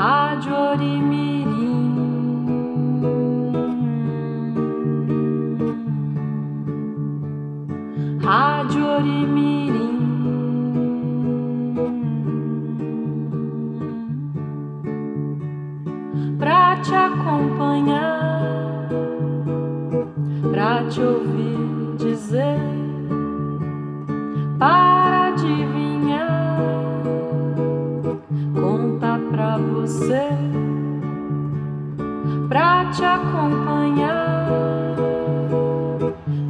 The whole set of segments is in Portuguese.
Rádio Orimirim. Rádio Orimirim. Pra te acompanhar, pra te ouvir dizer, acompanhar,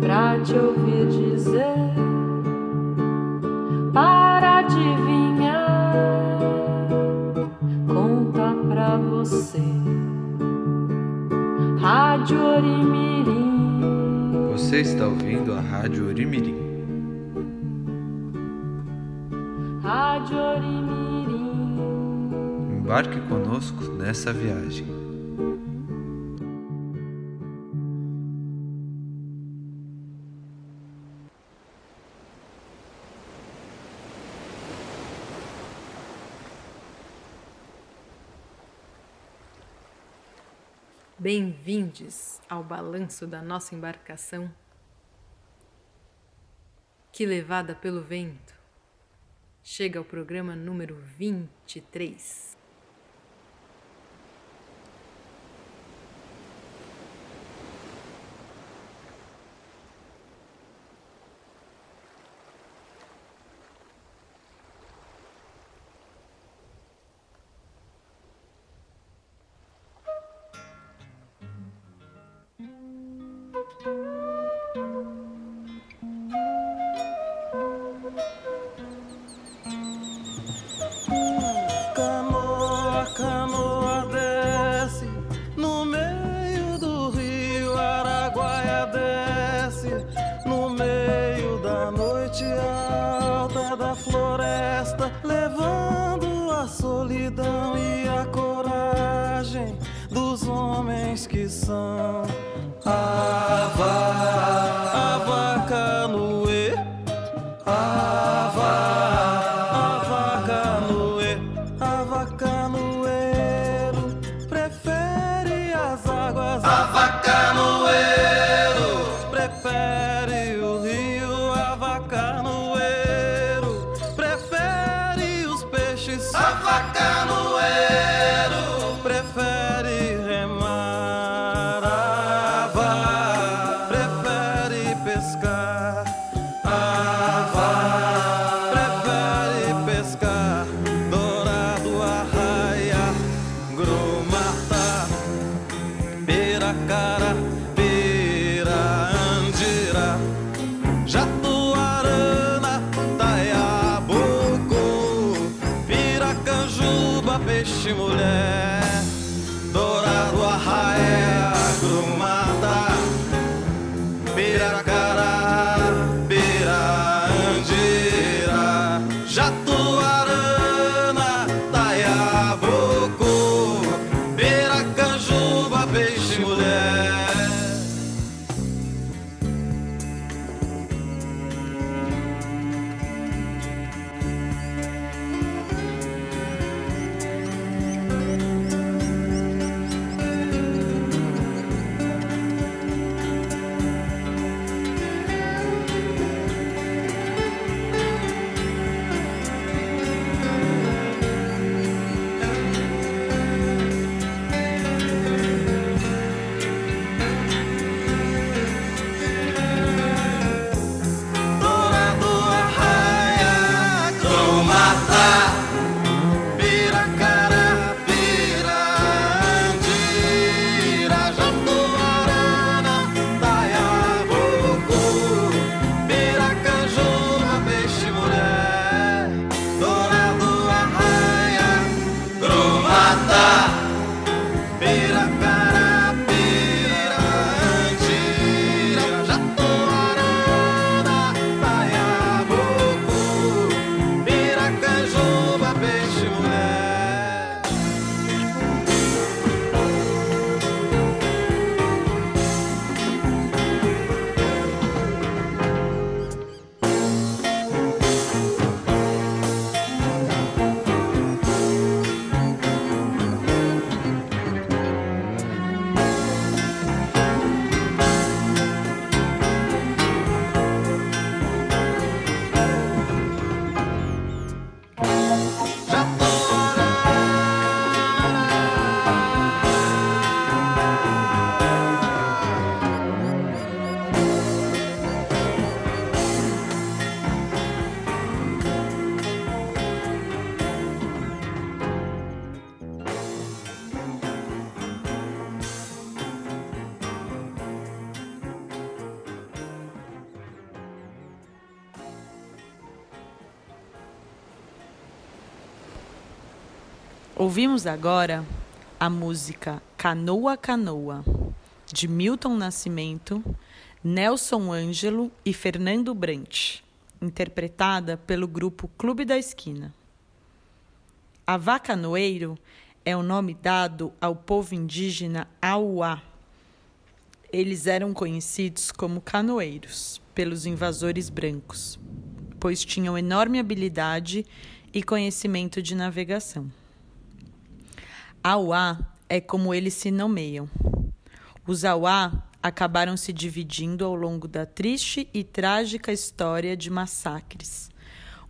pra te ouvir dizer, para adivinhar, conta pra você. Rádio Orimirim. Você está ouvindo a Rádio Orimirim. Rádio Orimirim. Embarque conosco nessa viagem. Bem-vindos ao balanço da nossa embarcação, que levada pelo vento chega ao programa número 23. Ouvimos agora a música Canoa Canoa, de Milton Nascimento, Nelson Ângelo e Fernando Brant, interpretada pelo grupo Clube da Esquina. A Vacanoeiro é o nome dado ao povo indígena Auá. Eles eram conhecidos como canoeiros pelos invasores brancos, pois tinham enorme habilidade e conhecimento de navegação. Auá é como eles se nomeiam. Os Auá acabaram se dividindo ao longo da triste e trágica história de massacres.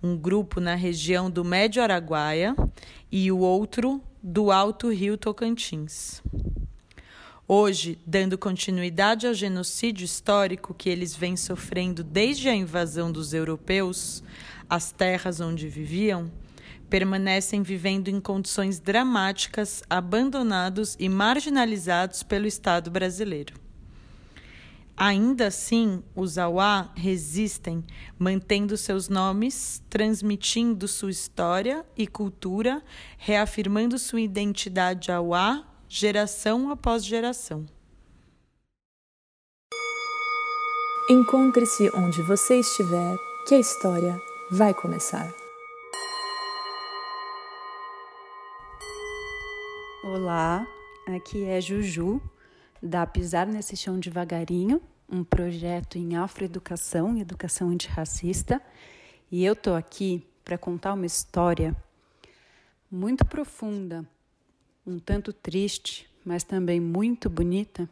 Um grupo na região do Médio Araguaia e o outro do Alto Rio Tocantins. Hoje, dando continuidade ao genocídio histórico que eles vêm sofrendo desde a invasão dos europeus, as terras onde viviam, permanecem vivendo em condições dramáticas, abandonados e marginalizados pelo Estado brasileiro. Ainda assim, os Auá resistem, mantendo seus nomes, transmitindo sua história e cultura, reafirmando sua identidade Auá, geração após geração. Encontre-se onde você estiver, que a história vai começar. Olá, aqui é Juju, da Pisar Nesse Chão Devagarinho, um projeto em afroeducação e educação antirracista. E eu tô aqui para contar uma história muito profunda, um tanto triste, mas também muito bonita.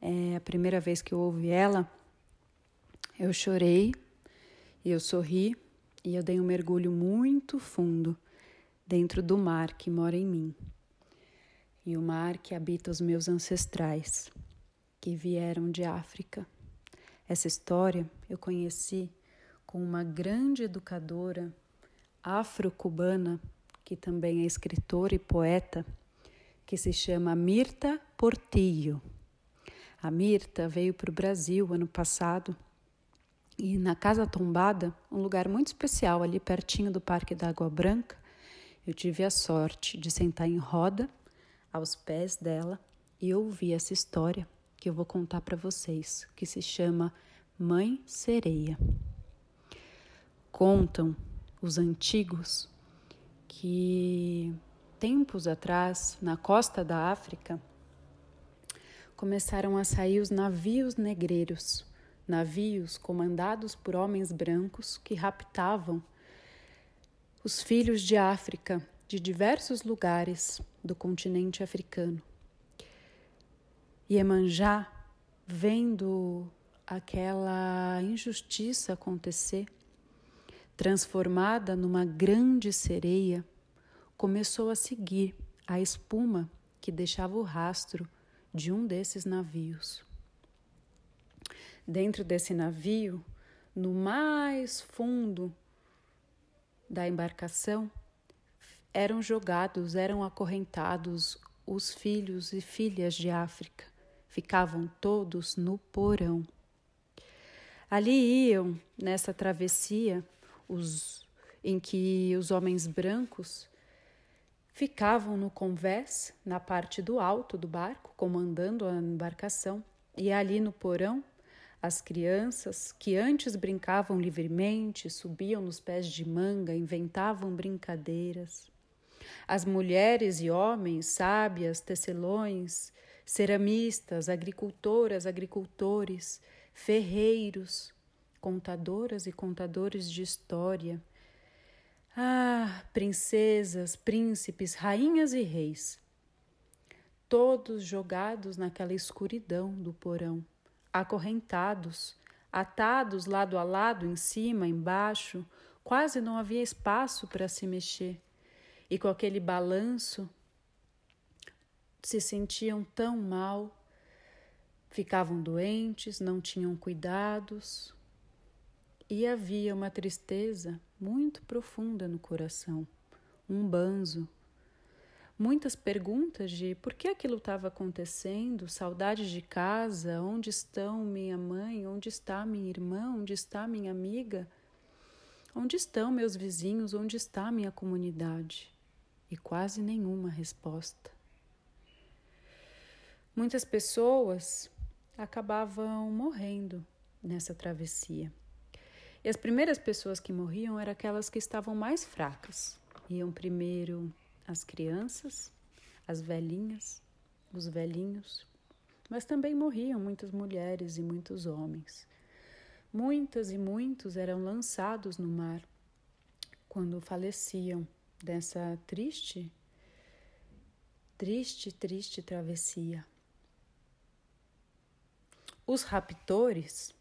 É a primeira vez que eu ouvi ela, eu chorei eu sorri e eu dei um mergulho muito fundo dentro do mar que mora em mim e o mar que habita os meus ancestrais, que vieram de África. Essa história eu conheci com uma grande educadora afro-cubana, que também é escritora e poeta, que se chama Mirta Portillo. A Mirta veio para o Brasil ano passado e na Casa Tombada, um lugar muito especial ali pertinho do Parque da Água Branca, eu tive a sorte de sentar em roda aos pés dela e ouvi essa história que eu vou contar para vocês, que se chama Mãe Sereia. Contam os antigos que tempos atrás, na costa da África, começaram a sair os navios negreiros, navios comandados por homens brancos que raptavam os filhos de África de diversos lugares do continente africano. Iemanjá, vendo aquela injustiça acontecer, transformada numa grande sereia, começou a seguir a espuma que deixava o rastro de um desses navios. Dentro desse navio, no mais fundo da embarcação, eram jogados, eram acorrentados os filhos e filhas de África. Ficavam todos no porão. Ali iam, nessa travessia, os, em que os homens brancos ficavam no convés, na parte do alto do barco, comandando a embarcação, e ali no porão, as crianças que antes brincavam livremente, subiam nos pés de manga, inventavam brincadeiras as mulheres e homens, sábias, tecelões, ceramistas, agricultoras, agricultores, ferreiros, contadoras e contadores de história. Ah, princesas, príncipes, rainhas e reis, todos jogados naquela escuridão do porão, acorrentados, atados lado a lado, em cima, embaixo, quase não havia espaço para se mexer e com aquele balanço se sentiam tão mal, ficavam doentes, não tinham cuidados. E havia uma tristeza muito profunda no coração, um banzo. Muitas perguntas de por que aquilo estava acontecendo, saudades de casa, onde estão minha mãe, onde está minha irmã, onde está minha amiga, onde estão meus vizinhos, onde está minha comunidade. E quase nenhuma resposta. Muitas pessoas acabavam morrendo nessa travessia. E as primeiras pessoas que morriam eram aquelas que estavam mais fracas. Iam primeiro as crianças, as velhinhas, os velhinhos, mas também morriam muitas mulheres e muitos homens. Muitas e muitos eram lançados no mar quando faleciam dessa triste, triste, triste travessia. Os raptores,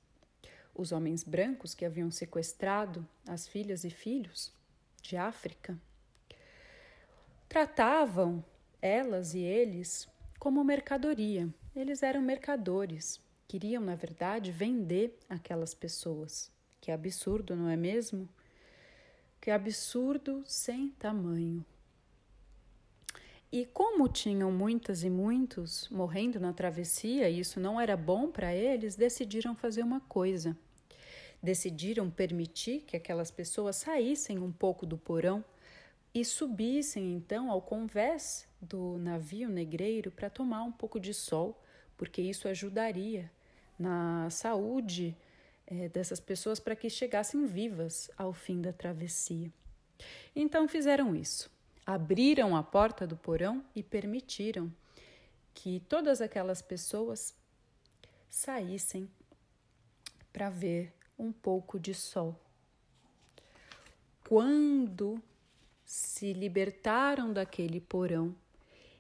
os homens brancos que haviam sequestrado as filhas e filhos de África, tratavam elas e eles como mercadoria. Eles eram mercadores, queriam, na verdade, vender aquelas pessoas. Que absurdo, não é mesmo? Que absurdo sem tamanho. E como tinham muitas e muitos morrendo na travessia, e isso não era bom para eles, decidiram fazer uma coisa. Decidiram permitir que aquelas pessoas saíssem um pouco do porão e subissem então ao convés do navio negreiro para tomar um pouco de sol, porque isso ajudaria na saúde é, dessas pessoas para que chegassem vivas ao fim da travessia. Então fizeram isso. Abriram a porta do porão e permitiram que todas aquelas pessoas saíssem para ver um pouco de sol. Quando se libertaram daquele porão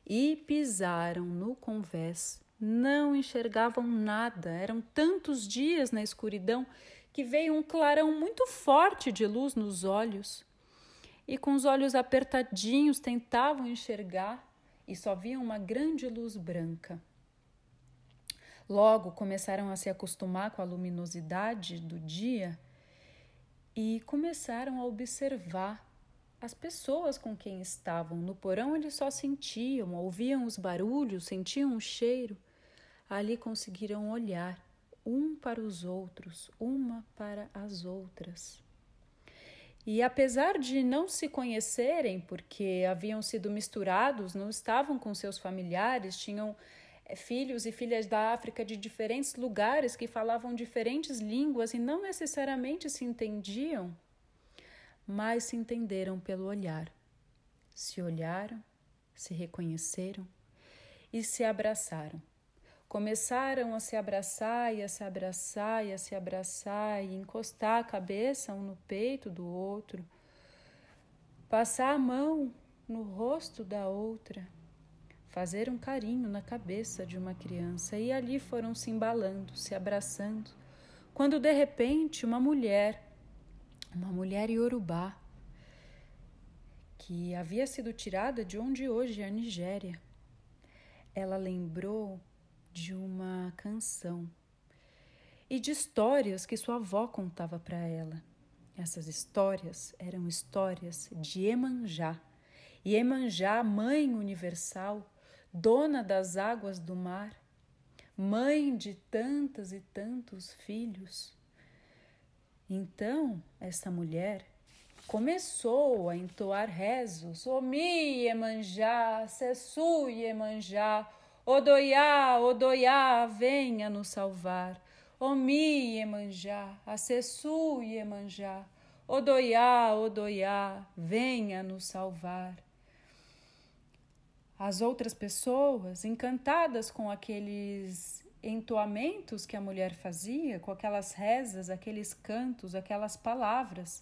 e pisaram no convés, não enxergavam nada. Eram tantos dias na escuridão que veio um clarão muito forte de luz nos olhos. E com os olhos apertadinhos tentavam enxergar e só viam uma grande luz branca. Logo começaram a se acostumar com a luminosidade do dia e começaram a observar as pessoas com quem estavam no porão, eles só sentiam, ouviam os barulhos, sentiam o cheiro. Ali conseguiram olhar um para os outros, uma para as outras. E apesar de não se conhecerem, porque haviam sido misturados, não estavam com seus familiares, tinham eh, filhos e filhas da África de diferentes lugares que falavam diferentes línguas e não necessariamente se entendiam, mas se entenderam pelo olhar. Se olharam, se reconheceram e se abraçaram. Começaram a se abraçar e a se abraçar e a se abraçar e encostar a cabeça um no peito do outro, passar a mão no rosto da outra, fazer um carinho na cabeça de uma criança e ali foram se embalando, se abraçando, quando de repente uma mulher uma mulher iorubá que havia sido tirada de onde hoje é a Nigéria. Ela lembrou de uma canção e de histórias que sua avó contava para ela. Essas histórias eram histórias de Emanjá. Iemanjá, mãe universal, dona das águas do mar, mãe de tantos e tantos filhos. Então, essa mulher começou a entoar rezos: Omi Iemanjá, Sessu Iemanjá, Odoiá, Odoiá, venha nos salvar. Omi Iemanjá, Acessu Iemanjá, Odoiá, Odoiá, venha nos salvar. As outras pessoas, encantadas com aqueles entoamentos que a mulher fazia, com aquelas rezas, aqueles cantos, aquelas palavras.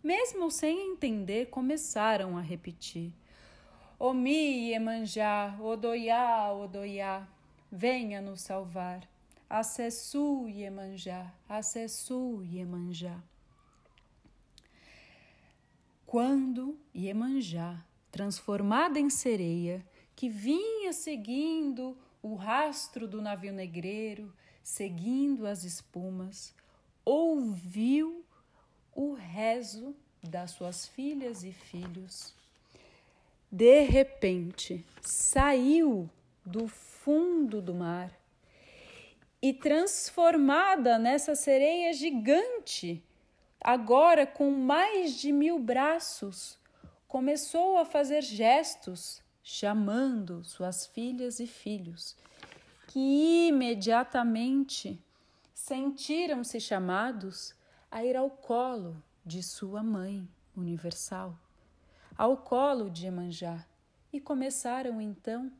Mesmo sem entender, começaram a repetir. Omi Iemanjá, Odoiá, Odoiá, venha nos salvar. Acessu Iemanjá, Acessu Iemanjá. Quando Iemanjá, transformada em sereia, que vinha seguindo o rastro do navio negreiro, seguindo as espumas, ouviu o rezo das suas filhas e filhos. De repente, saiu do fundo do mar e, transformada nessa sereia gigante, agora com mais de mil braços, começou a fazer gestos chamando suas filhas e filhos, que imediatamente sentiram-se chamados a ir ao colo de sua mãe universal, ao colo de Emanjá, e começaram então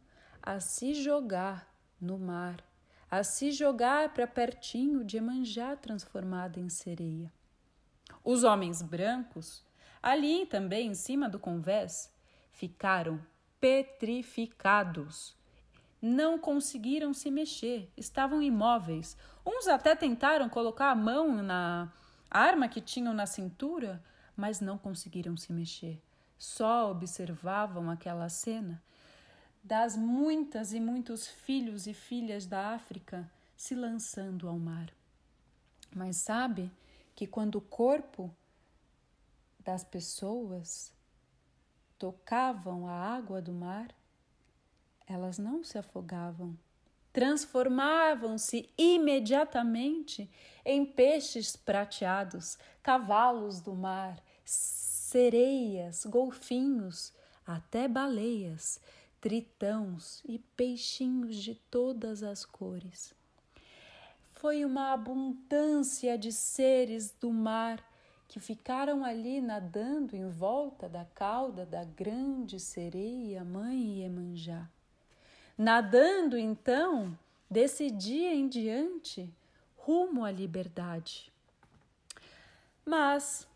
a se jogar no mar, a se jogar para pertinho de Emanjá transformada em sereia. Os homens brancos, ali também em cima do convés, ficaram petrificados. Não conseguiram se mexer, estavam imóveis. Uns até tentaram colocar a mão na arma que tinham na cintura, mas não conseguiram se mexer. Só observavam aquela cena das muitas e muitos filhos e filhas da África se lançando ao mar. Mas sabe que quando o corpo das pessoas tocavam a água do mar, elas não se afogavam, transformavam-se imediatamente em peixes prateados, cavalos do mar, sereias, golfinhos, até baleias, tritãos e peixinhos de todas as cores. Foi uma abundância de seres do mar que ficaram ali nadando em volta da cauda da grande sereia mãe Iemanjá. Nadando então, desse dia em diante, rumo à liberdade. Mas,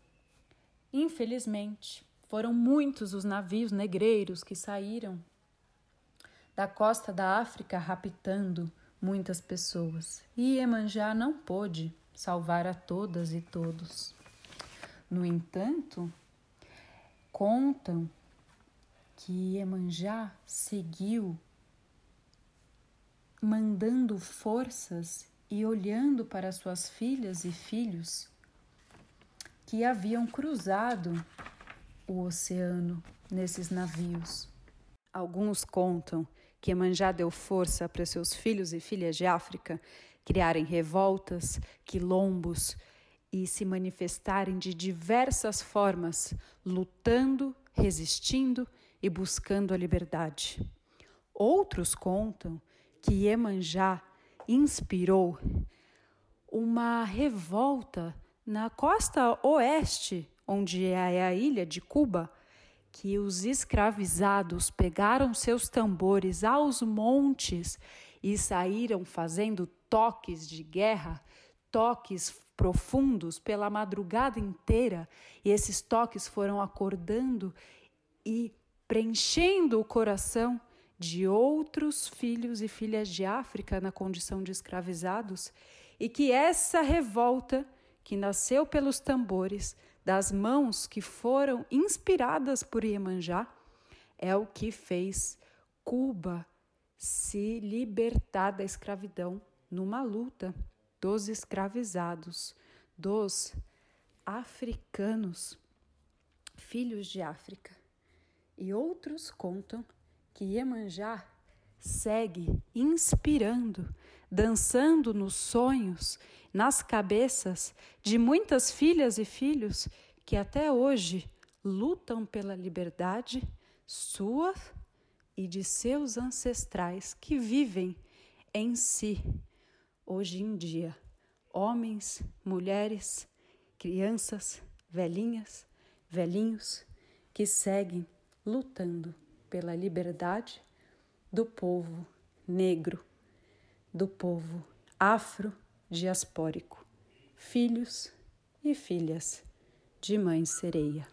infelizmente, foram muitos os navios negreiros que saíram da costa da África raptando muitas pessoas. E Iemanjá não pôde salvar a todas e todos. No entanto, contam que Iemanjá seguiu mandando forças e olhando para suas filhas e filhos que haviam cruzado o oceano nesses navios. Alguns contam que Iemanjá deu força para seus filhos e filhas de África criarem revoltas, quilombos, e se manifestarem de diversas formas, lutando, resistindo e buscando a liberdade. Outros contam que Iemanjá inspirou uma revolta na costa oeste, onde é a ilha de Cuba, que os escravizados pegaram seus tambores aos montes e saíram fazendo toques de guerra, toques profundos pela madrugada inteira, e esses toques foram acordando e preenchendo o coração de outros filhos e filhas de África na condição de escravizados, e que essa revolta que nasceu pelos tambores, das mãos que foram inspiradas por Iemanjá, é o que fez Cuba se libertar da escravidão numa luta dos escravizados, dos africanos, filhos de África. E outros contam que Iemanjá segue inspirando, dançando nos sonhos, nas cabeças de muitas filhas e filhos que até hoje lutam pela liberdade sua e de seus ancestrais que vivem em si. Hoje em dia, homens, mulheres, crianças, velhinhas, velhinhos que seguem lutando pela liberdade do povo negro, do povo afro-diaspórico, filhos e filhas de Mãe Sereia.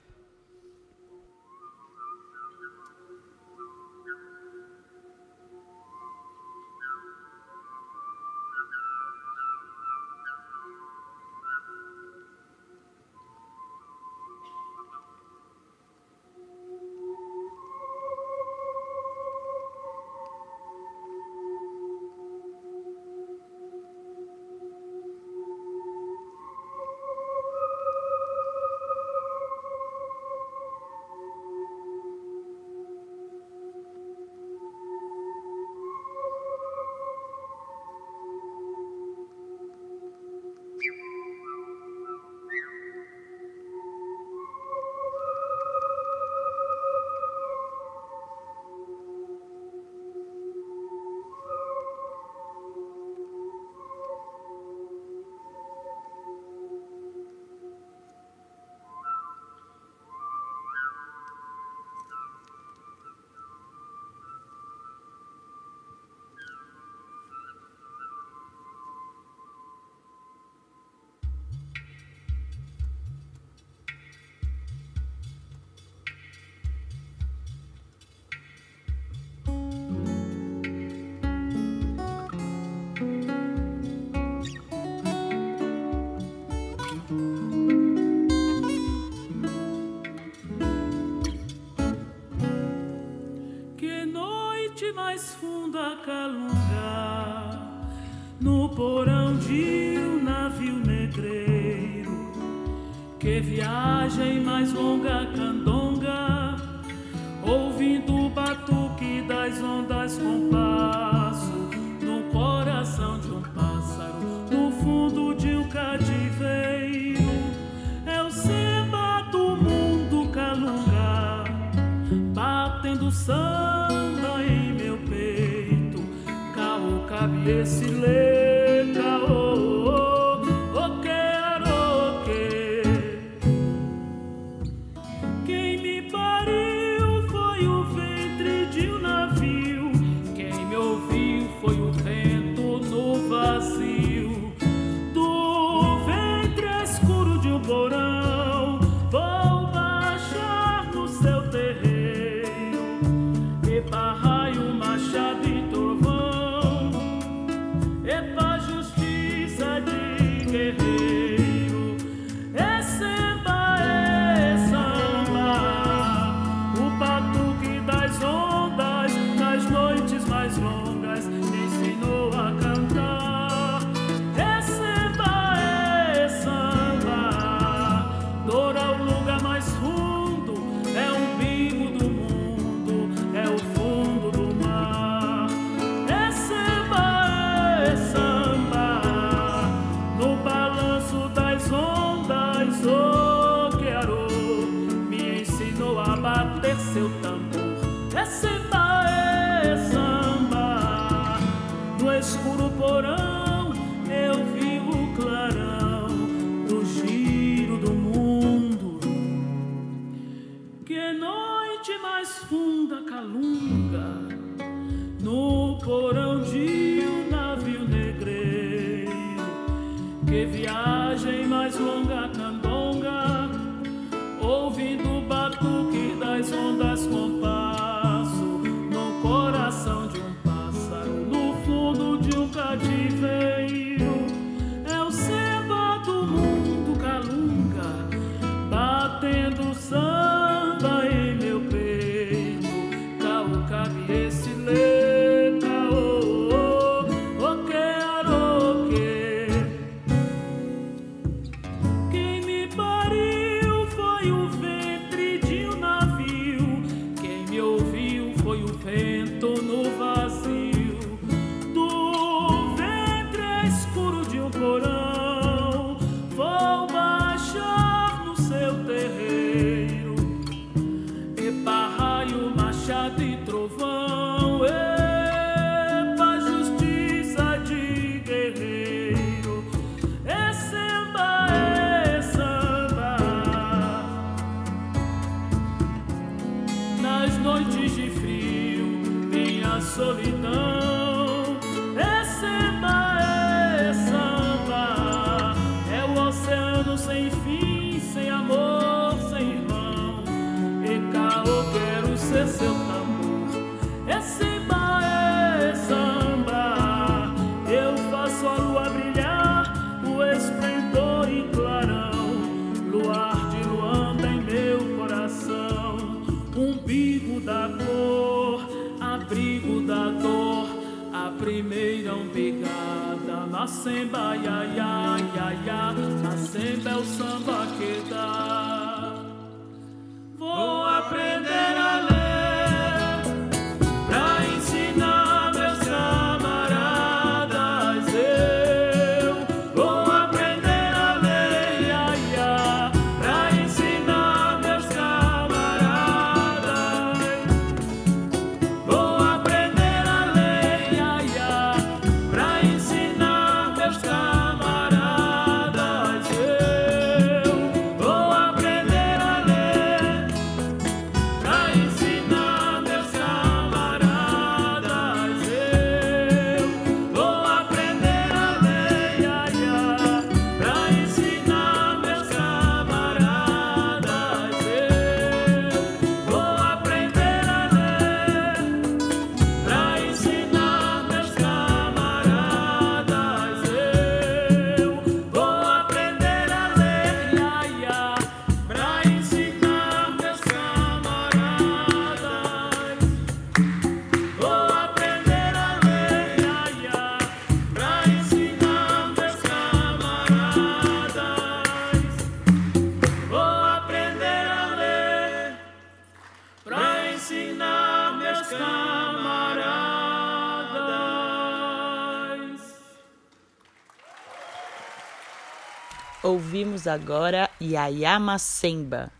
Ouvimos agora Yayama Semba,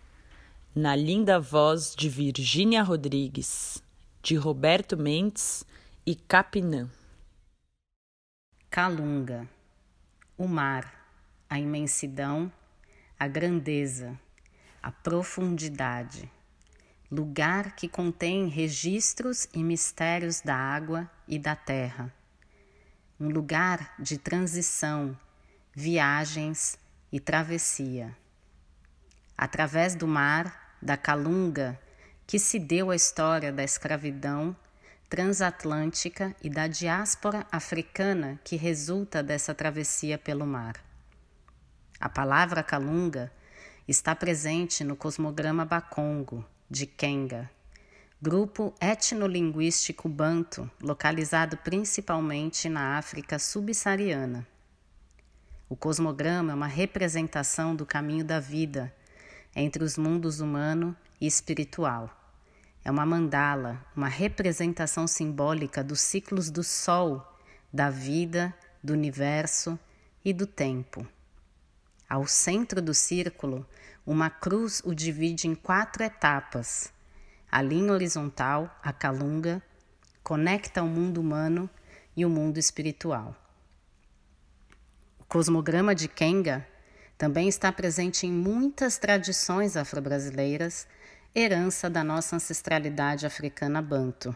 na linda voz de Virgínia Rodrigues, de Roberto Mendes e Capinã. Calunga, o mar, a imensidão, a grandeza, a profundidade, lugar que contém registros e mistérios da água e da terra, um lugar de transição, viagens e travessia. Através do mar, da Calunga, que se deu a história da escravidão transatlântica e da diáspora africana que resulta dessa travessia pelo mar. A palavra Calunga está presente no cosmograma Bakongo, de Kenga, grupo etnolinguístico banto localizado principalmente na África subsaariana. O cosmograma é uma representação do caminho da vida entre os mundos humano e espiritual é uma mandala, uma representação simbólica dos ciclos do Sol, da vida, do universo e do tempo. Ao centro do círculo, uma cruz o divide em quatro etapas. A linha horizontal, a calunga, conecta o mundo humano e o mundo espiritual. Cosmograma de Kenga também está presente em muitas tradições afro-brasileiras herança da nossa ancestralidade africana banto.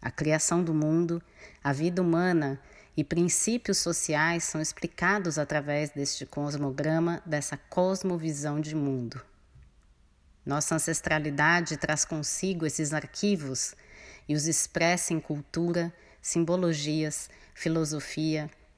A criação do mundo, a vida humana e princípios sociais são explicados através deste cosmograma, dessa cosmovisão de mundo. Nossa ancestralidade traz consigo esses arquivos e os expressa em cultura, simbologias, filosofia,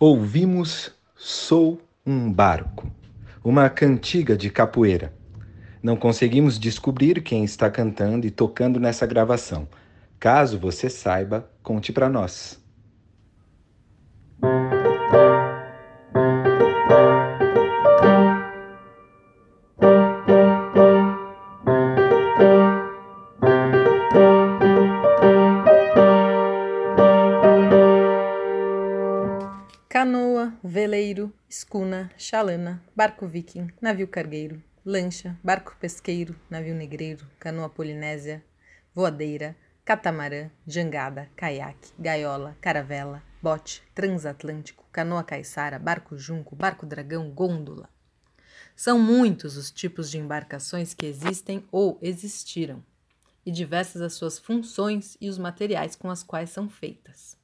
Ouvimos Sou um Barco, uma cantiga de capoeira. Não conseguimos descobrir quem está cantando e tocando nessa gravação. Caso você saiba, conte para nós. Chalana, barco viking, navio cargueiro, lancha, barco pesqueiro, navio negreiro, canoa polinésia, voadeira, catamarã, jangada, caiaque, gaiola, caravela, bote, transatlântico, canoa caiçara, barco junco, barco dragão, gôndola. São muitos os tipos de embarcações que existem ou existiram, e diversas as suas funções e os materiais com as quais são feitas.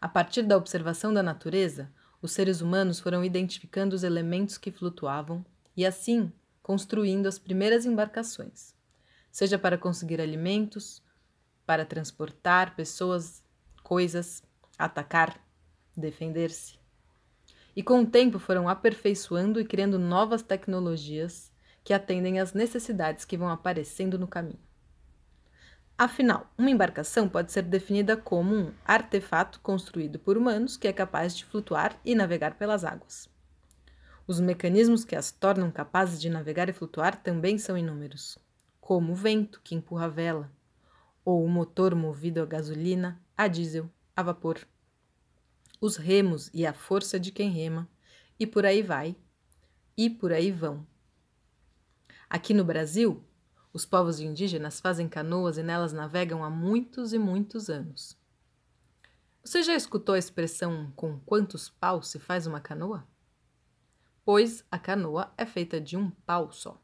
A partir da observação da natureza, os seres humanos foram identificando os elementos que flutuavam e, assim, construindo as primeiras embarcações, seja para conseguir alimentos, para transportar pessoas, coisas, atacar, defender-se. E com o tempo foram aperfeiçoando e criando novas tecnologias que atendem às necessidades que vão aparecendo no caminho. Afinal, uma embarcação pode ser definida como um artefato construído por humanos que é capaz de flutuar e navegar pelas águas. Os mecanismos que as tornam capazes de navegar e flutuar também são inúmeros, como o vento que empurra a vela, ou o motor movido a gasolina, a diesel, a vapor, os remos e a força de quem rema, e por aí vai, e por aí vão. Aqui no Brasil, os povos indígenas fazem canoas e nelas navegam há muitos e muitos anos. Você já escutou a expressão com quantos paus se faz uma canoa? Pois a canoa é feita de um pau só.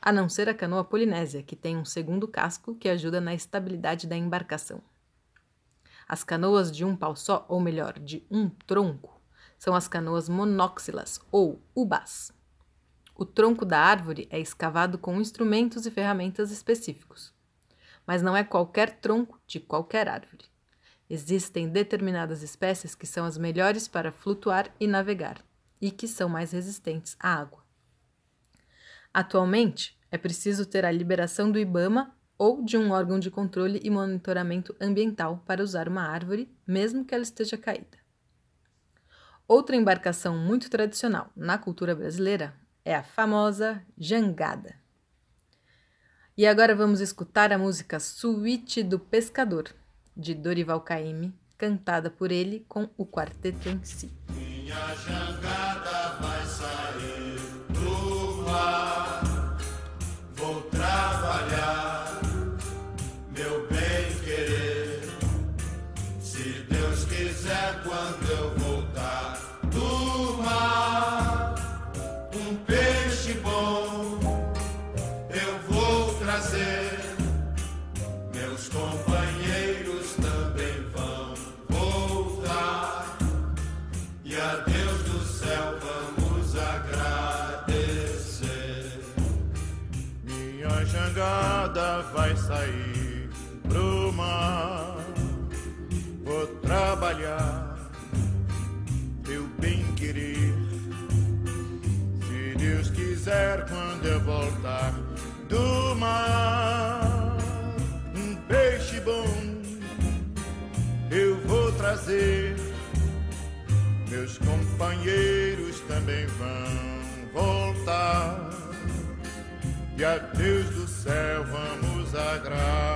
A não ser a canoa polinésia, que tem um segundo casco que ajuda na estabilidade da embarcação. As canoas de um pau só, ou melhor, de um tronco, são as canoas monóxilas ou ubás. O tronco da árvore é escavado com instrumentos e ferramentas específicos. Mas não é qualquer tronco de qualquer árvore. Existem determinadas espécies que são as melhores para flutuar e navegar e que são mais resistentes à água. Atualmente, é preciso ter a liberação do IBAMA ou de um órgão de controle e monitoramento ambiental para usar uma árvore, mesmo que ela esteja caída. Outra embarcação muito tradicional na cultura brasileira é a famosa jangada. E agora vamos escutar a música Suíte do Pescador, de Dorival Caymmi, cantada por ele com o quarteto em si. Minha jangada vai sair do mar. Vou trabalhar, meu bem querer. Se Deus quiser, vou trazer. Meus companheiros também vão voltar. E a Deus do céu vamos agradecer.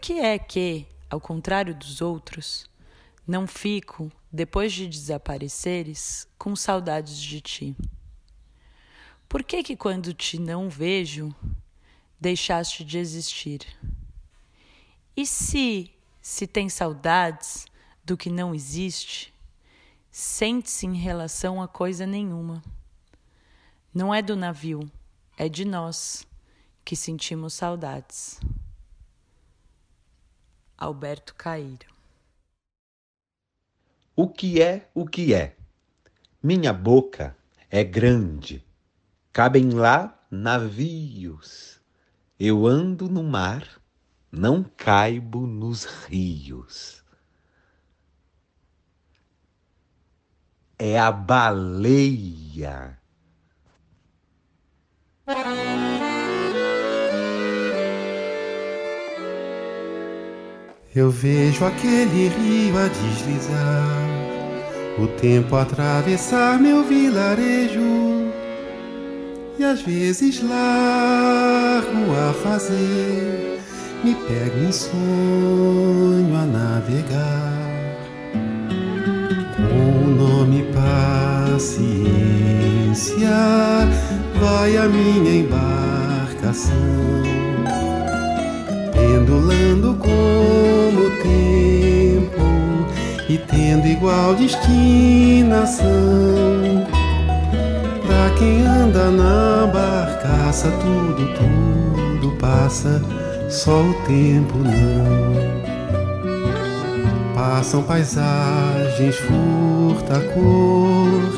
Que é que, ao contrário dos outros, não fico, depois de desapareceres, com saudades de ti? Por que que quando te não vejo, deixaste de existir? E se se tem saudades do que não existe, sente-se em relação a coisa nenhuma. Não é do navio, é de nós que sentimos saudades. Alberto Caíro. O que é o que é? Minha boca é grande, cabem lá navios. Eu ando no mar, não caibo nos rios. É a baleia. Eu vejo aquele rio a deslizar, o tempo atravessar meu vilarejo, e às vezes largo a fazer, me pego em sonho a navegar. Com o nome paciência, vai a minha embarcação pendulando tempo e tendo igual destinação. Pra quem anda na barcaça, tudo, tudo passa, só o tempo não. Passam paisagens, furta a cor,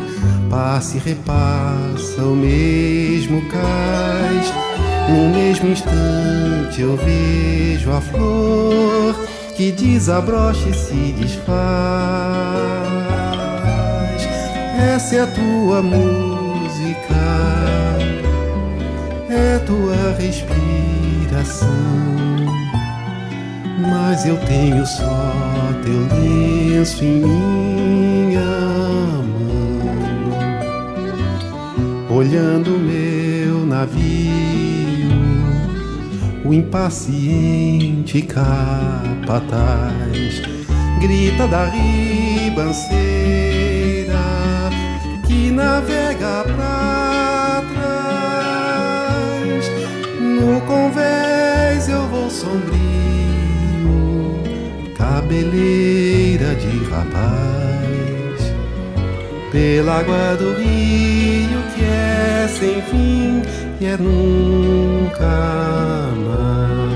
passa e repassa o mesmo cais no mesmo instante eu vejo a flor que desabrocha e se desfaz. Essa é a tua música, é tua respiração. Mas eu tenho só teu lenço em minha mão, olhando meu o impaciente capataz grita da ribanceira que navega pra trás. No convés eu vou sombrio, cabeleira de rapaz, pela água do rio é sem fim e é nunca mais.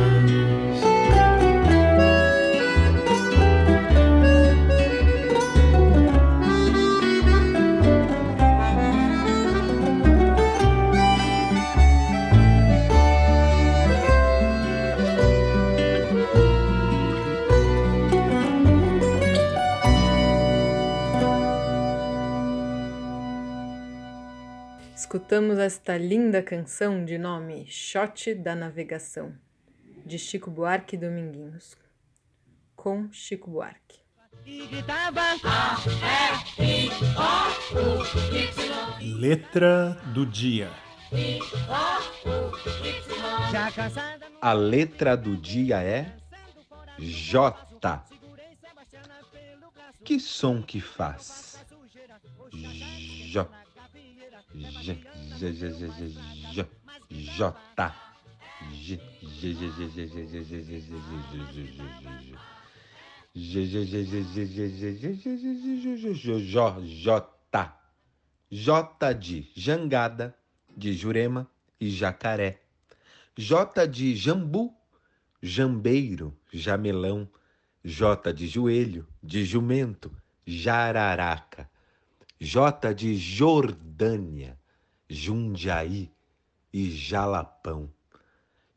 Escutamos esta linda canção de nome Shot da Navegação. de Chico Buarque e Dominguinhos. Com Chico Buarque. Letra do dia. A letra do dia é J. Que som que faz? J. J. J. J. J. J. J. J. J. J. J. J. J. J. J. J. J. J de jangada, de Jurema e jacaré. J de jambu, jambeiro, jamelão. J de joelho, de jumento, jararaca. J de Jordânia, Jundiaí e Jalapão.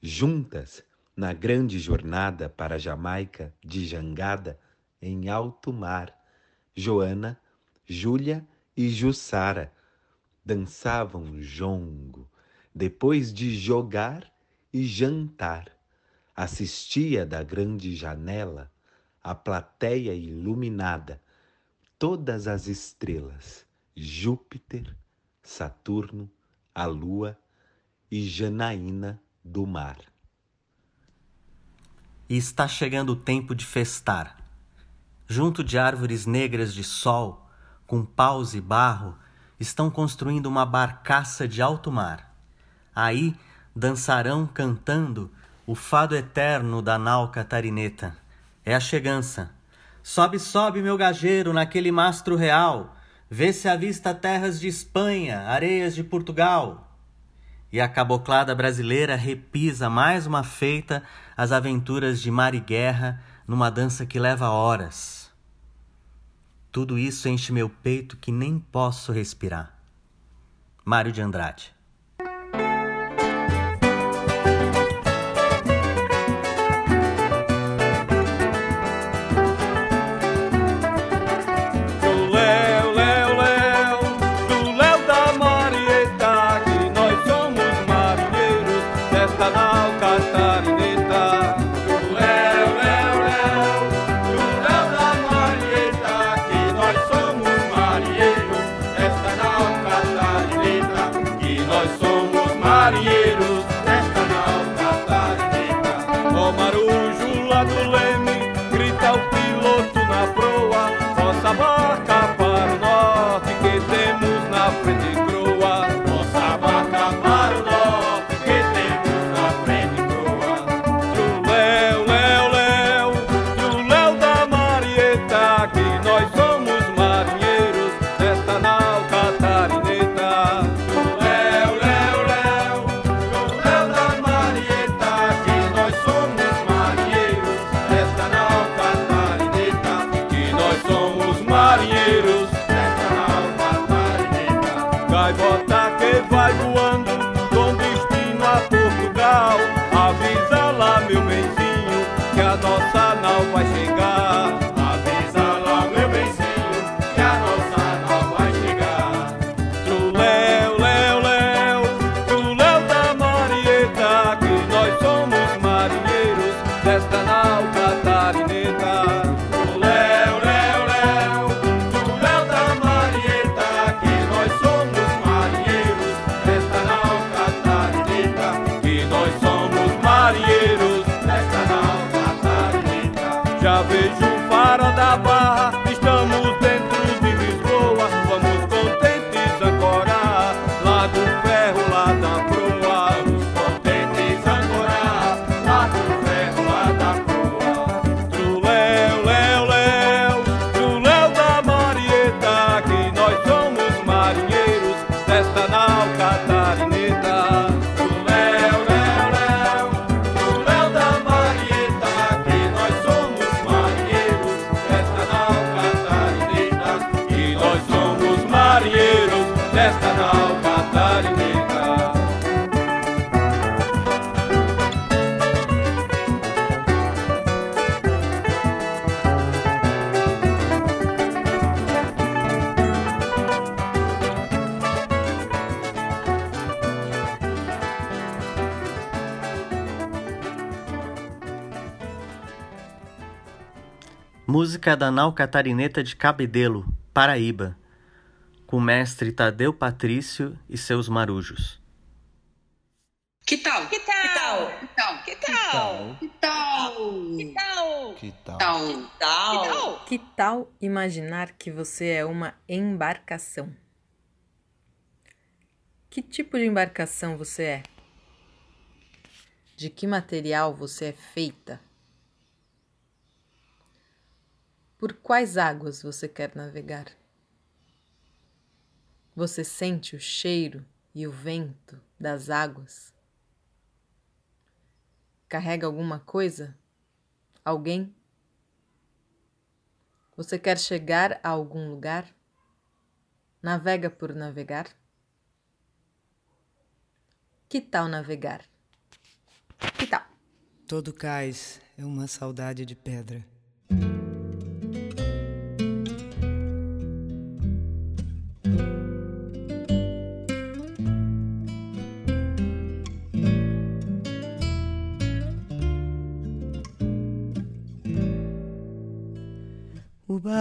Juntas na grande jornada para Jamaica de jangada em alto mar, Joana, Júlia e Jussara dançavam jongo depois de jogar e jantar. Assistia da grande janela a plateia iluminada, todas as estrelas, Júpiter, Saturno, a Lua e Janaína do mar. E está chegando o tempo de festar. Junto de árvores negras de sol, com paus e barro, estão construindo uma barcaça de alto mar. Aí dançarão cantando o fado eterno da nau catarineta. É a chegança. Sobe, sobe, meu gajeiro, naquele mastro real. Vê se avista terras de Espanha, areias de Portugal. E a caboclada brasileira repisa mais uma feita as aventuras de mar e guerra numa dança que leva horas. Tudo isso enche meu peito que nem posso respirar. Mário de Andrade. Nau Catarineta de Cabedelo, Paraíba, com o mestre Tadeu Patrício e seus marujos. Que tal? Que tal? Que tal? Que tal? Que tal? Que tal? Que tal? tal? tal? Que tal imaginar que você é uma embarcação? Que tipo de embarcação você é? De que material você é feita? Por quais águas você quer navegar? Você sente o cheiro e o vento das águas? Carrega alguma coisa? Alguém? Você quer chegar a algum lugar? Navega por navegar? Que tal navegar? Que tal? Todo cais é uma saudade de pedra.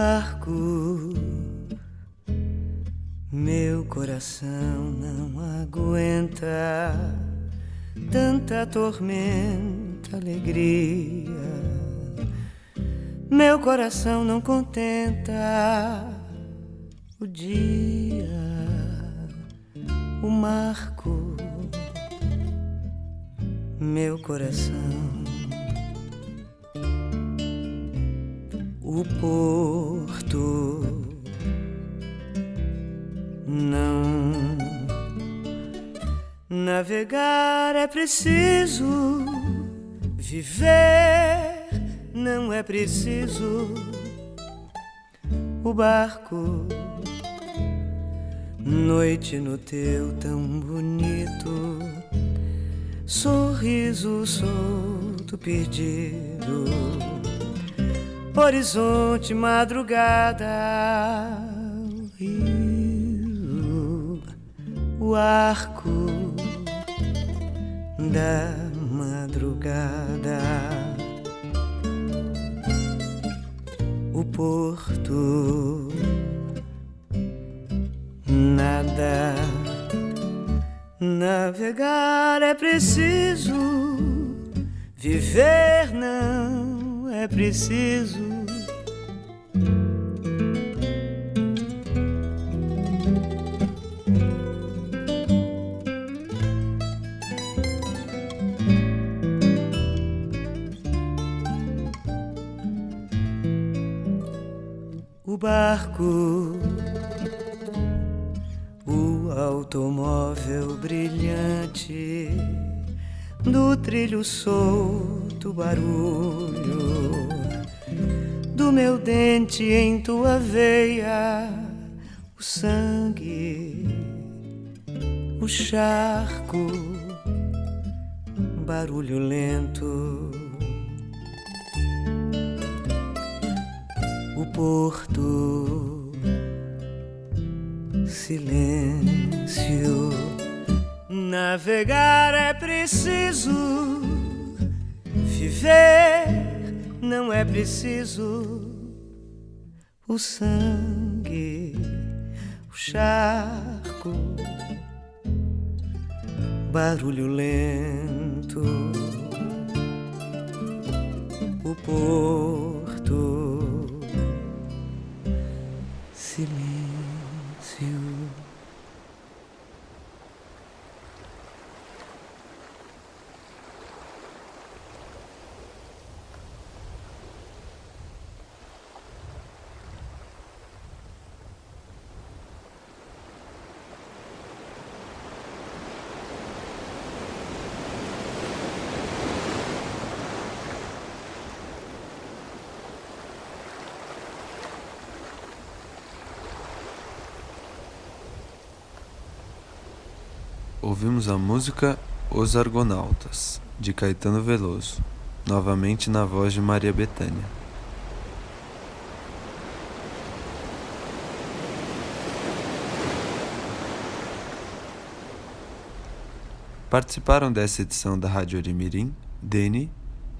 Barco, meu coração não aguenta tanta tormenta, alegria. Meu coração não contenta o dia, o marco, meu coração. O porto. Não. Navegar é preciso, viver não é preciso. O barco, noite no teu tão bonito, sorriso solto perdido horizonte, madrugada, o rio, o arco da madrugada, o porto, nada. Navegar é preciso, viver não é preciso. O barco, o automóvel brilhante do trilho solto barulho do meu dente em tua veia, o sangue, o charco, barulho lento, porto, silêncio. Navegar é preciso, viver não é preciso. O sangue, o charco, barulho lento, o porto, silêncio. Ouvimos a música Os Argonautas, de Caetano Veloso, novamente na voz de Maria Bethânia. Participaram dessa edição da Rádio Orimirim Deni,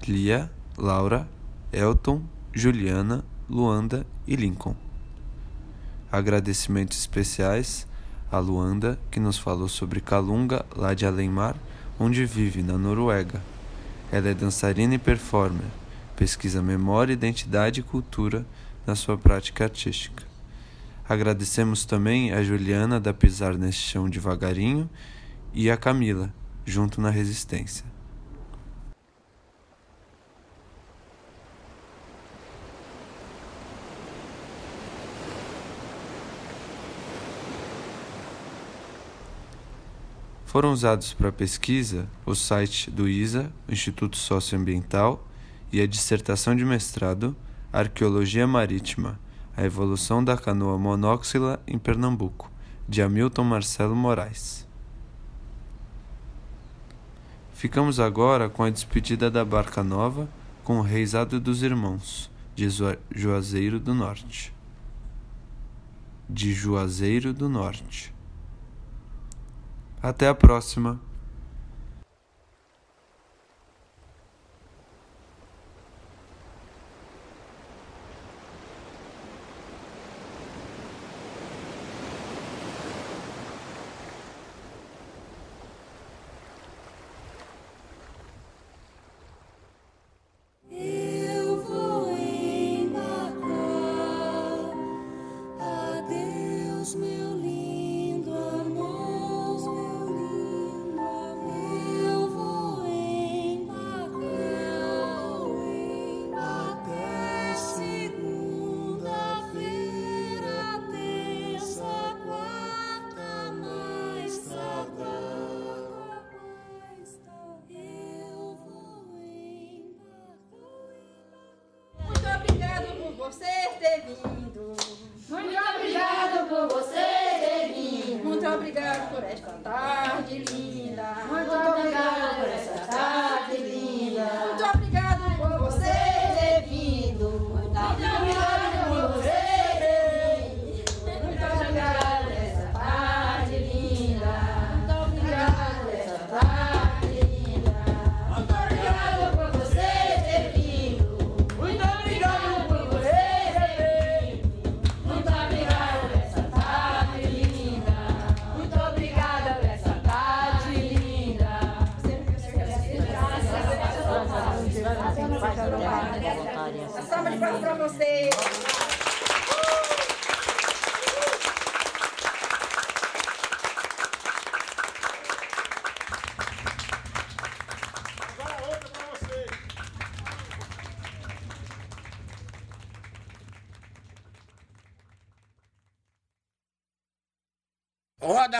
Lia, Laura, Elton, Juliana, Luanda e Lincoln. Agradecimentos especiais a Luanda, que nos falou sobre Kalunga, lá de Além-Mar, onde vive, na Noruega. Ela é dançarina e performer, pesquisa memória, identidade e cultura na sua prática artística. Agradecemos também a Juliana da Pisar Neste Chão Devagarinho e a Camila, junto na Resistência. Foram usados para pesquisa o site do ISA, Instituto Socioambiental, e a dissertação de mestrado Arqueologia Marítima, a evolução da canoa monóxila em Pernambuco, de Hamilton Marcelo Moraes. Ficamos agora com a despedida da Barca Nova com o Reisado dos Irmãos, de Juazeiro do Norte. De Juazeiro do Norte. Até a próxima!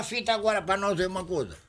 Fita agora para nós ver uma coisa.